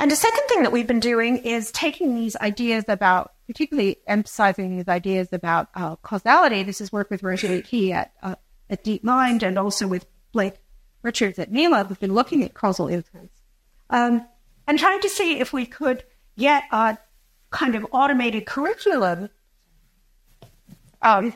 S2: and the second thing that we've been doing is taking these ideas about, particularly emphasizing these ideas about uh, causality. This is work with Rosemary Ke at, uh, at DeepMind and also with Blake Richards at Mila, who've been looking at causal inference. Um, and trying to see if we could get a kind of automated curriculum. Um,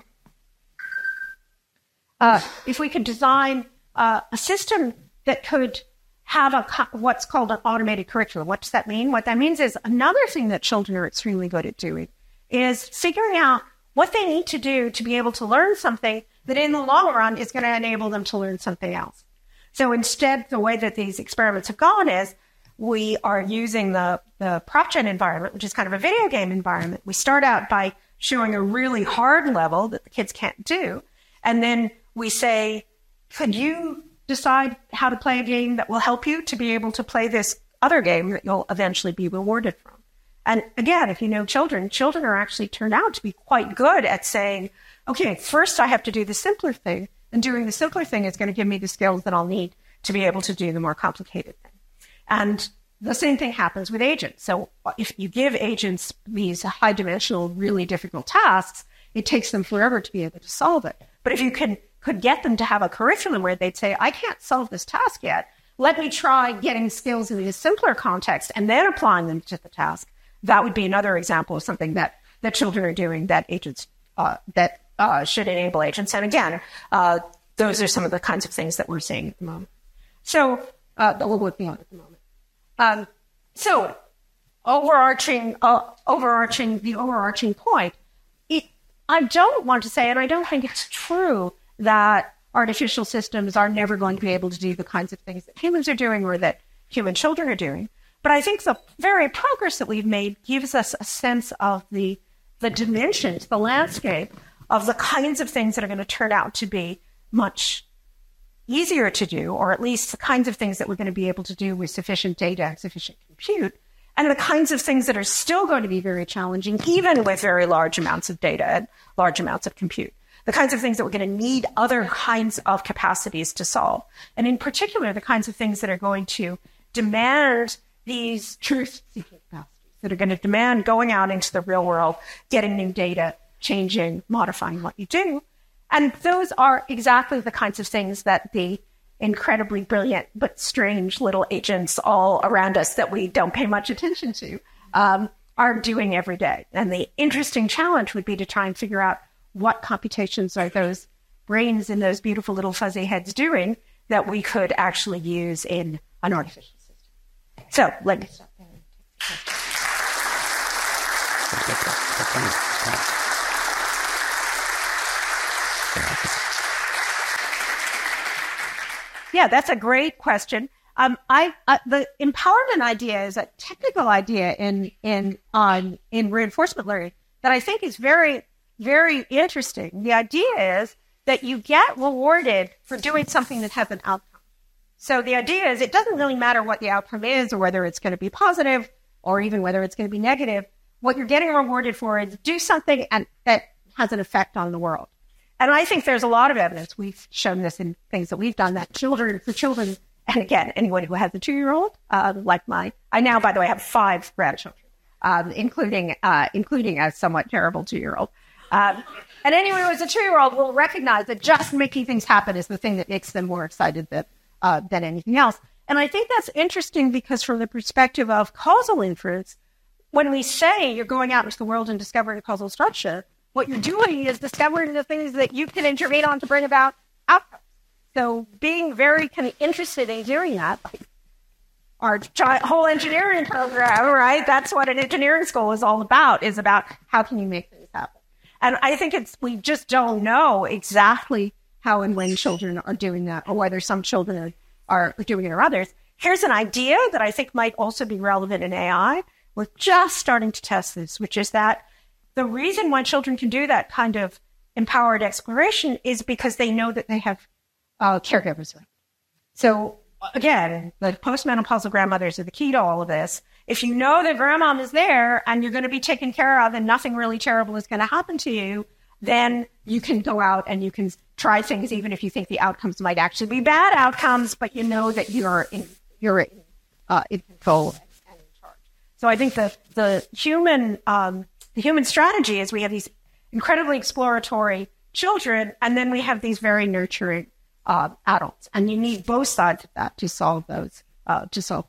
S2: uh, if we could design uh, a system that could have a what's called an automated curriculum. What does that mean? What that means is another thing that children are extremely good at doing is figuring out what they need to do to be able to learn something that in the long run is going to enable them to learn something else. So instead, the way that these experiments have gone is we are using the, the Procgen environment, which is kind of a video game environment. We start out by showing a really hard level that the kids can't do. And then we say, could you decide how to play a game that will help you to be able to play this other game that you'll eventually be rewarded from? And again, if you know children, children are actually turned out to be quite good at saying, okay, first I have to do the simpler thing. And doing the simpler thing is going to give me the skills that I'll need to be able to do the more complicated thing. And the same thing happens with agents. So if you give agents these high dimensional, really difficult tasks, it takes them forever to be able to solve it. But if you can could get them to have a curriculum where they'd say, I can't solve this task yet. Let me try getting skills in a simpler context and then applying them to the task. That would be another example of something that, that children are doing that agents uh, that uh, should enable agents. And again, uh, those are some of the kinds of things that we're seeing at the moment. So uh, that we're working at the moment. Um, so overarching, uh, overarching, the overarching point. It, I don't want to say, and I don't think it's true that artificial systems are never going to be able to do the kinds of things that humans are doing or that human children are doing. But I think the very progress that we've made gives us a sense of the the dimensions, the landscape of the kinds of things that are going to turn out to be much easier to do, or at least the kinds of things that we're going to be able to do with sufficient data and sufficient compute, and the kinds of things that are still going to be very challenging, even with very large amounts of data and large amounts of compute the kinds of things that we're going to need other kinds of capacities to solve. And in particular, the kinds of things that are going to demand these truth seeking capacities, that are going to demand going out into the real world, getting new data, changing, modifying what you do. And those are exactly the kinds of things that the incredibly brilliant but strange little agents all around us that we don't pay much attention to um, are doing every day. And the interesting challenge would be to try and figure out what computations are those brains in those beautiful little fuzzy heads doing that we could actually use in an artificial system. So let me stop there. Yeah, that's a great question. Um, I uh, the empowerment idea is a technical idea in in on in reinforcement learning that I think is very very interesting. The idea is that you get rewarded for doing something that has an outcome. So the idea is it doesn't really matter what the outcome is or whether it's going to be positive or even whether it's going to be negative. What you're getting rewarded for is do something and that has an effect on the world. And I think there's a lot of evidence. We've shown this in things that we've done that children, for children, and again, anyone who has a two year old, uh, like mine, I now, by the way, have five grandchildren, um, including, uh, including a somewhat terrible two year old. Um, and anyone who is a two year old will recognize that just making things happen is the thing that makes them more excited than, uh, than anything else. And I think that's interesting because, from the perspective of causal inference, when we say you're going out into the world and discovering a causal structure, what you're doing is discovering the things that you can intervene on to bring about outcomes. So, being very kind of interested in doing that, our whole engineering program, right? That's what an engineering school is all about, is about how can you make. And I think it's, we just don't know exactly how and when children are doing that or whether some children are, doing it or others. Here's an idea that I think might also be relevant in AI. We're just starting to test this, which is that the reason why children can do that kind of empowered exploration is because they know that they have uh, caregivers. So again, the postmenopausal grandmothers are the key to all of this. If you know that grandmom is there and you're going to be taken care of and nothing really terrible is going to happen to you, then you can go out and you can try things even if you think the outcomes might actually be bad outcomes, but you know that you're in, you're in, uh, in control and in charge. So I think the, the human, um, the human strategy is we have these incredibly exploratory children and then we have these very nurturing uh, adults. And you need both sides of that to solve those, uh, to solve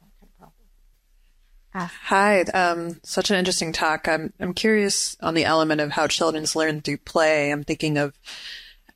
S3: Hi, um, such an interesting talk. I'm I'm curious on the element of how children's learn through play. I'm thinking of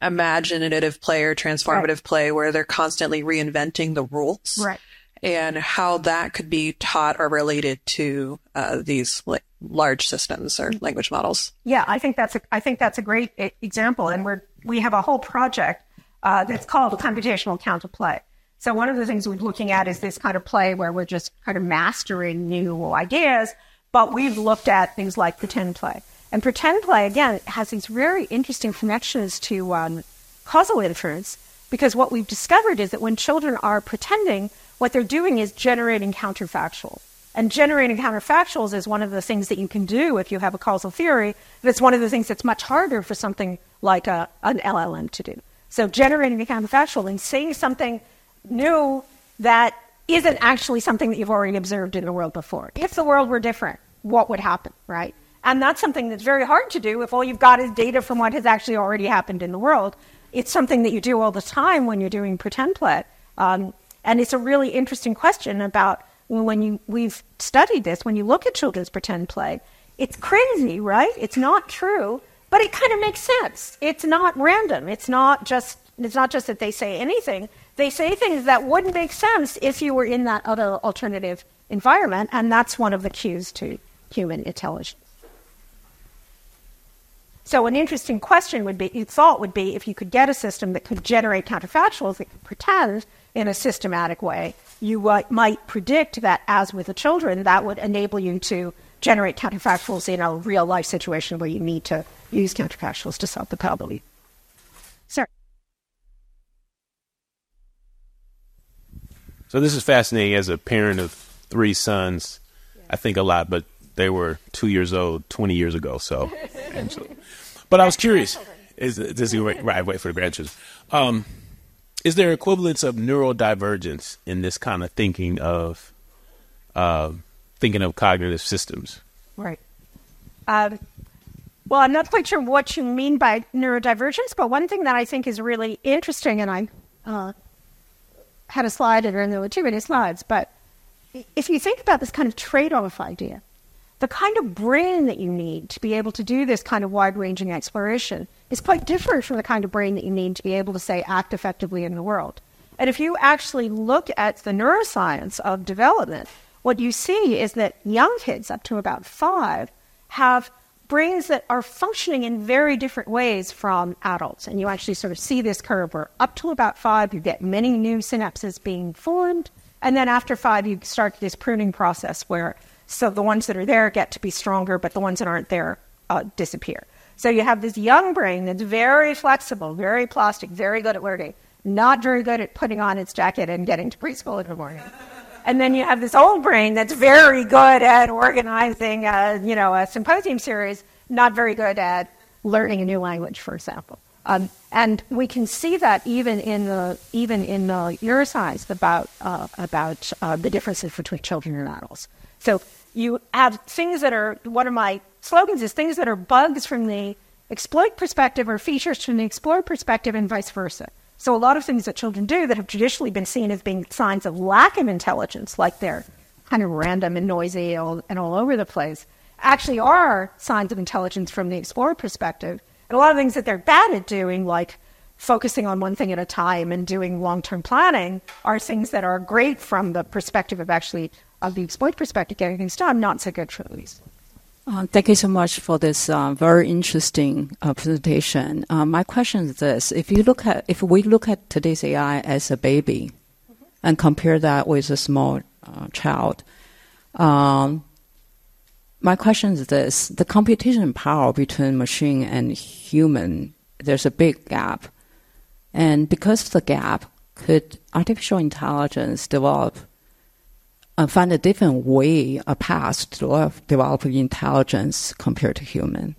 S3: imaginative play or transformative right. play where they're constantly reinventing the rules,
S2: right?
S3: And how that could be taught or related to uh, these like, large systems or language models.
S2: Yeah, I think that's a I think that's a great example, and we're we have a whole project uh, that's called computational counterplay so one of the things we're looking at is this kind of play where we're just kind of mastering new ideas, but we've looked at things like pretend play. And pretend play, again, has these very interesting connections to um, causal inference because what we've discovered is that when children are pretending, what they're doing is generating counterfactuals. And generating counterfactuals is one of the things that you can do if you have a causal theory. But it's one of the things that's much harder for something like a, an LLM to do. So generating a counterfactual and saying something new that isn't actually something that you've already observed in the world before. If the world were different, what would happen, right? And that's something that's very hard to do if all you've got is data from what has actually already happened in the world. It's something that you do all the time when you're doing pretend play. Um, and it's a really interesting question about when you we've studied this, when you look at children's pretend play, it's crazy, right? It's not true, but it kind of makes sense. It's not random. It's not just it's not just that they say anything. They say things that wouldn't make sense if you were in that other alternative environment, and that's one of the cues to human intelligence. So, an interesting question would be, thought would be, if you could get a system that could generate counterfactuals that could pretend in a systematic way, you might predict that, as with the children, that would enable you to generate counterfactuals in a real life situation where you need to use counterfactuals to solve the problem. Sorry.
S4: So this is fascinating as a parent of three sons. Yeah. I think a lot, but they were two years old 20 years ago. So, so but I was curious. Is this right? Right, wait for the grandchildren. Um, is there equivalence of neurodivergence in this kind of thinking of uh, thinking of cognitive systems?
S2: Right. Um, well, I'm not quite sure what you mean by neurodivergence, but one thing that I think is really interesting, and I uh, had a slide in and there were too many slides, but if you think about this kind of trade off idea, the kind of brain that you need to be able to do this kind of wide ranging exploration is quite different from the kind of brain that you need to be able to, say, act effectively in the world. And if you actually look at the neuroscience of development, what you see is that young kids up to about five have brains that are functioning in very different ways from adults. And you actually sort of see this curve where up to about five, you get many new synapses being formed. And then after five, you start this pruning process where so the ones that are there get to be stronger, but the ones that aren't there uh, disappear. So you have this young brain that's very flexible, very plastic, very good at learning, not very good at putting on its jacket and getting to preschool in the morning. And then you have this old brain that's very good at organizing, a, you know, a symposium series, not very good at learning a new language, for example. Um, and we can see that even in the even in the neuroscience about uh, about uh, the differences between children and adults. So you have things that are one of my slogans is things that are bugs from the exploit perspective or features from the exploit perspective, and vice versa. So a lot of things that children do that have traditionally been seen as being signs of lack of intelligence, like they're kind of random and noisy and all over the place, actually are signs of intelligence from the explorer perspective. And a lot of things that they're bad at doing, like focusing on one thing at a time and doing long-term planning, are things that are great from the perspective of actually of the exploit perspective, getting things done, not so good for these.
S5: Uh, thank you so much for this uh, very interesting uh, presentation. Uh, my question is this: If you look at, if we look at today's AI as a baby, mm-hmm. and compare that with a small uh, child, um, my question is this: the computation power between machine and human, there's a big gap, and because of the gap, could artificial intelligence develop, uh, find a different way, a path to develop, intelligence compared to human?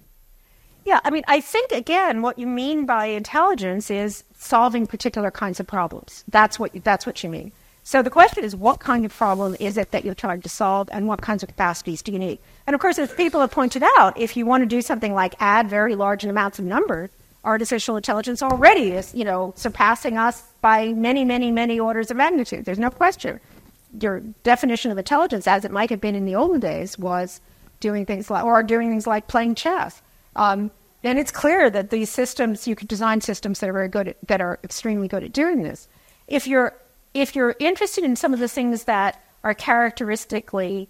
S2: Yeah, I mean, I think again, what you mean by intelligence is solving particular kinds of problems. That's what that's what you mean. So the question is, what kind of problem is it that you're trying to solve, and what kinds of capacities do you need? And of course, as people have pointed out, if you want to do something like add very large amounts of numbers, artificial intelligence already is, you know, surpassing us by many, many, many orders of magnitude. There's no question. Your definition of intelligence, as it might have been in the olden days, was doing things like, or doing things like playing chess. Um, and it's clear that these systems, you could design systems that are very good, at, that are extremely good at doing this. If you're if you're interested in some of the things that are characteristically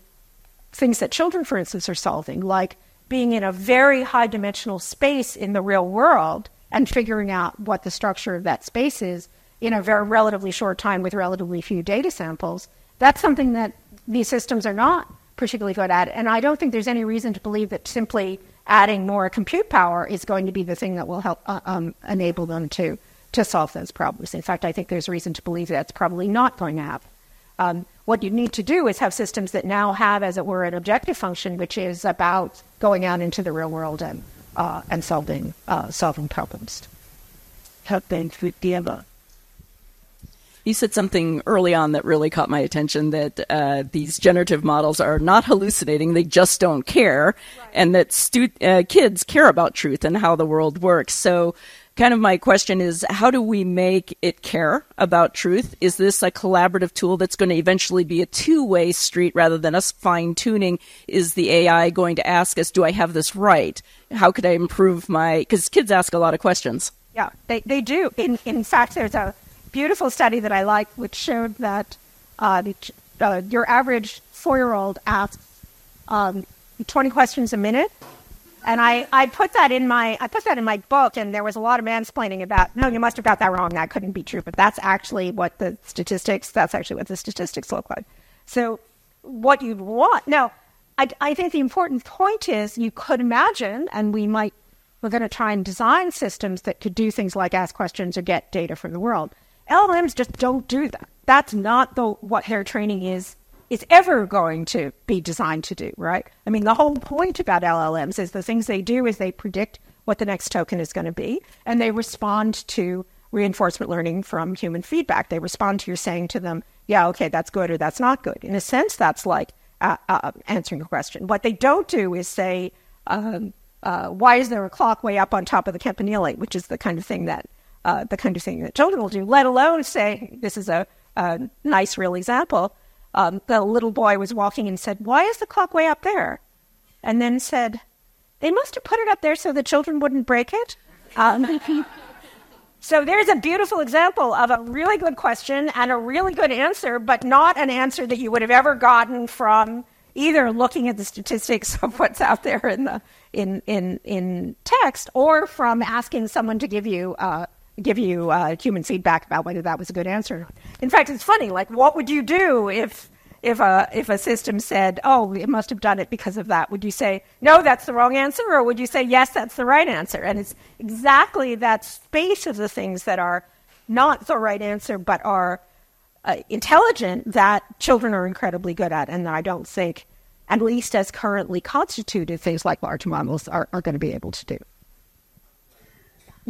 S2: things that children, for instance, are solving, like being in a very high dimensional space in the real world and figuring out what the structure of that space is in a very relatively short time with relatively few data samples, that's something that these systems are not particularly good at. And I don't think there's any reason to believe that simply adding more compute power is going to be the thing that will help uh, um, enable them to to solve those problems. In fact, I think there's reason to believe that's probably not going to happen. Um, what you need to do is have systems that now have, as it were, an objective function, which is about going out into the real world and uh, and solving uh, solving problems.
S6: Helping together. You said something early on that really caught my attention that uh, these generative models are not hallucinating, they just don't care, right. and that stu- uh, kids care about truth and how the world works. So, kind of my question is how do we make it care about truth? Is this a collaborative tool that's going to eventually be a two way street rather than us fine tuning? Is the AI going to ask us, do I have this right? How could I improve my. Because kids ask a lot of questions.
S2: Yeah, they, they do. In, in fact, there's a beautiful study that I like, which showed that uh, the, uh, your average four-year-old asks um, 20 questions a minute. And I, I put that in my I put that in my book, and there was a lot of mansplaining about. No, you must have got that wrong. That couldn't be true. But that's actually what the statistics. That's actually what the statistics look like. So, what you want now, I, I think the important point is you could imagine, and we might we're going to try and design systems that could do things like ask questions or get data from the world. LLMs just don't do that. That's not the what hair training is is ever going to be designed to do, right? I mean, the whole point about LLMs is the things they do is they predict what the next token is going to be, and they respond to reinforcement learning from human feedback. They respond to your saying to them, "Yeah, okay, that's good," or "That's not good." In a sense, that's like uh, uh, answering a question. What they don't do is say, um, uh, "Why is there a clock way up on top of the campanile?" Which is the kind of thing that uh, the kind of thing that children will do, let alone say, this is a, a nice, real example. Um, the little boy was walking and said, Why is the clock way up there? And then said, They must have put it up there so the children wouldn't break it. Um, so there's a beautiful example of a really good question and a really good answer, but not an answer that you would have ever gotten from either looking at the statistics of what's out there in the in in in text or from asking someone to give you uh, give you uh, human feedback about whether that was a good answer. In fact, it's funny. Like, what would you do if if a if a system said, "Oh, it must have done it because of that"? Would you say, "No, that's the wrong answer," or would you say, "Yes, that's the right answer"? And it's exactly that space of the things that are not the right answer, but are uh, intelligent that children are incredibly good at, and I don't think, at least as currently constituted, things like large models are, are going to be able to do.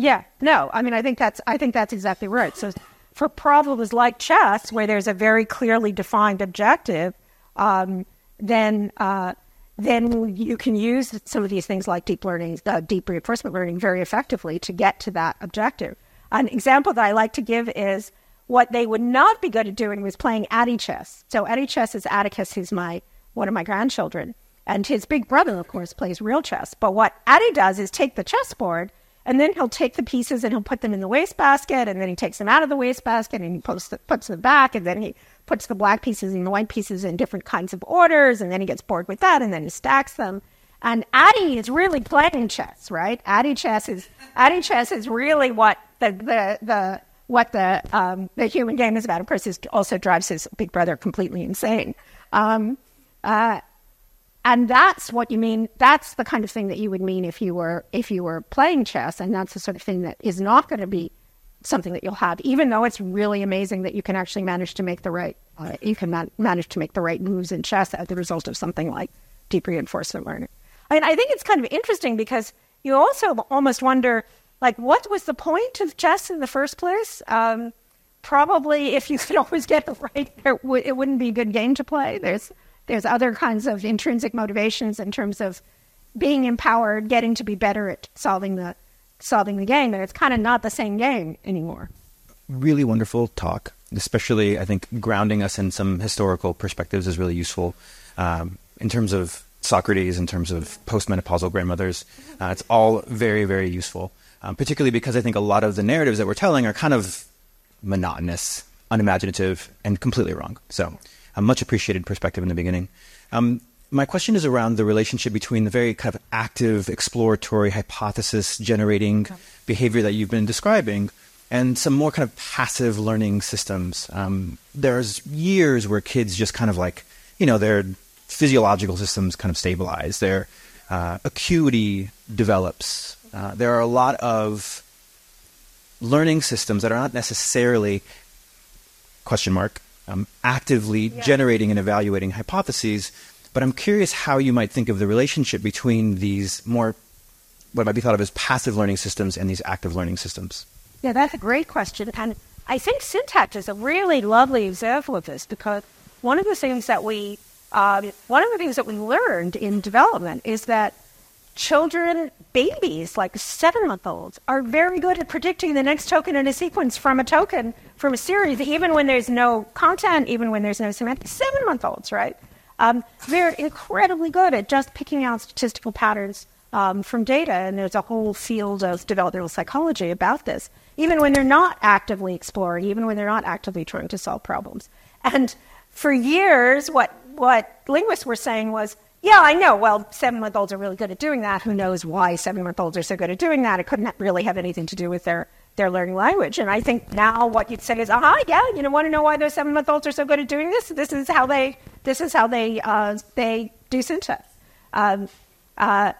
S2: Yeah, no, I mean, I think that's I think that's exactly right. So, for problems like chess, where there's a very clearly defined objective, um, then uh, then you can use some of these things like deep learning, uh, deep reinforcement learning, very effectively to get to that objective. An example that I like to give is what they would not be good at doing was playing Addy chess. So Addy chess is Atticus, who's my one of my grandchildren, and his big brother, of course, plays real chess. But what Addy does is take the chessboard and then he'll take the pieces and he'll put them in the wastebasket, and then he takes them out of the wastebasket and he puts, the, puts them back, and then he puts the black pieces and the white pieces in different kinds of orders, and then he gets bored with that, and then he stacks them. And Addy is really playing chess, right? Addy chess is Addy chess is really what the the, the what the um, the human game is about. Of course, this also drives his big brother completely insane. Um, uh, and that's what you mean that's the kind of thing that you would mean if you were if you were playing chess and that's the sort of thing that is not going to be something that you'll have, even though it's really amazing that you can actually manage to make the right uh, you can man- manage to make the right moves in chess as the result of something like deep reinforcement learning. I mean, I think it's kind of interesting because you also almost wonder, like, what was the point of chess in the first place? Um, probably, if you could always get it right, it, w- it wouldn't be a good game to play. There's there's other kinds of intrinsic motivations in terms of being empowered, getting to be better at solving the solving the game, and it's kind of not the same game anymore.
S7: Really wonderful talk, especially I think grounding us in some historical perspectives is really useful um, in terms of Socrates, in terms of postmenopausal grandmothers. Uh, it's all very very useful, um, particularly because I think a lot of the narratives that we're telling are kind of monotonous, unimaginative, and completely wrong. So, a much appreciated perspective in the beginning. Um, my question is around the relationship between the very kind of active, exploratory, hypothesis generating behavior that you've been describing and some more kind of passive learning systems. Um, there's years where kids just kind of like, you know, their physiological systems kind of stabilize, their uh, acuity develops. Uh, there are a lot of learning systems that are not necessarily question mark um, actively yeah. generating and evaluating hypotheses but I'm curious how you might think of the relationship between these more, what might be thought of as passive learning systems and these active learning systems.
S2: Yeah, that's a great question. And I think syntax is a really lovely example of this because one of the things that we, um, one of the things that we learned in development is that children, babies, like seven month olds, are very good at predicting the next token in a sequence from a token from a series, even when there's no content, even when there's no semantics. Seven month olds, right? Um, they're incredibly good at just picking out statistical patterns um, from data, and there's a whole field of developmental psychology about this, even when they're not actively exploring, even when they're not actively trying to solve problems. And for years, what, what linguists were saying was, yeah, I know. Well, seven month olds are really good at doing that. Who knows why seven month olds are so good at doing that? It couldn't really have anything to do with their they're learning language. And I think now what you'd say is, aha, yeah, you know, want to know why those seven month olds are so good at doing this? This is how they this is how they uh, they do syntax. Um, uh,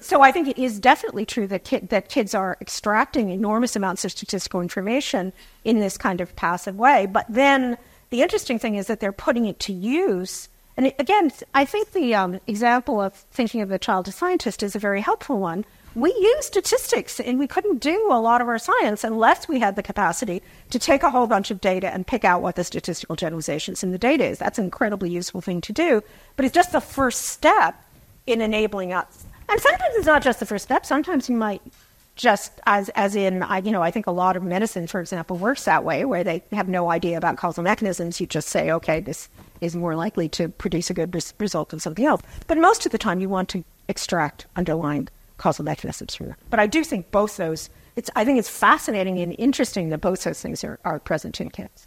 S2: so I think it is definitely true that that kids are extracting enormous amounts of statistical information in this kind of passive way. But then the interesting thing is that they're putting it to use. And again, I think the um, example of thinking of the child as scientist is a very helpful one we use statistics and we couldn't do a lot of our science unless we had the capacity to take a whole bunch of data and pick out what the statistical generalizations in the data is. That's an incredibly useful thing to do, but it's just the first step in enabling us. And sometimes it's not just the first step. Sometimes you might just as as in I you know I think a lot of medicine, for example, works that way, where they have no idea about causal mechanisms. You just say, okay, this is more likely to produce a good res- result than something else. But most of the time, you want to extract underlying causal mechanisms from that. But I do think both those, it's, I think it's fascinating and interesting that both those things are, are present in kids.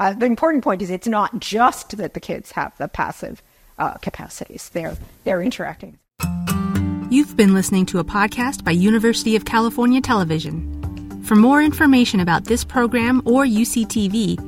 S2: Uh, the important point is it's not just that the kids have the passive uh, capacities, they're, they're interacting.
S8: You've been listening to a podcast by University of California Television. For more information about this program or UCTV,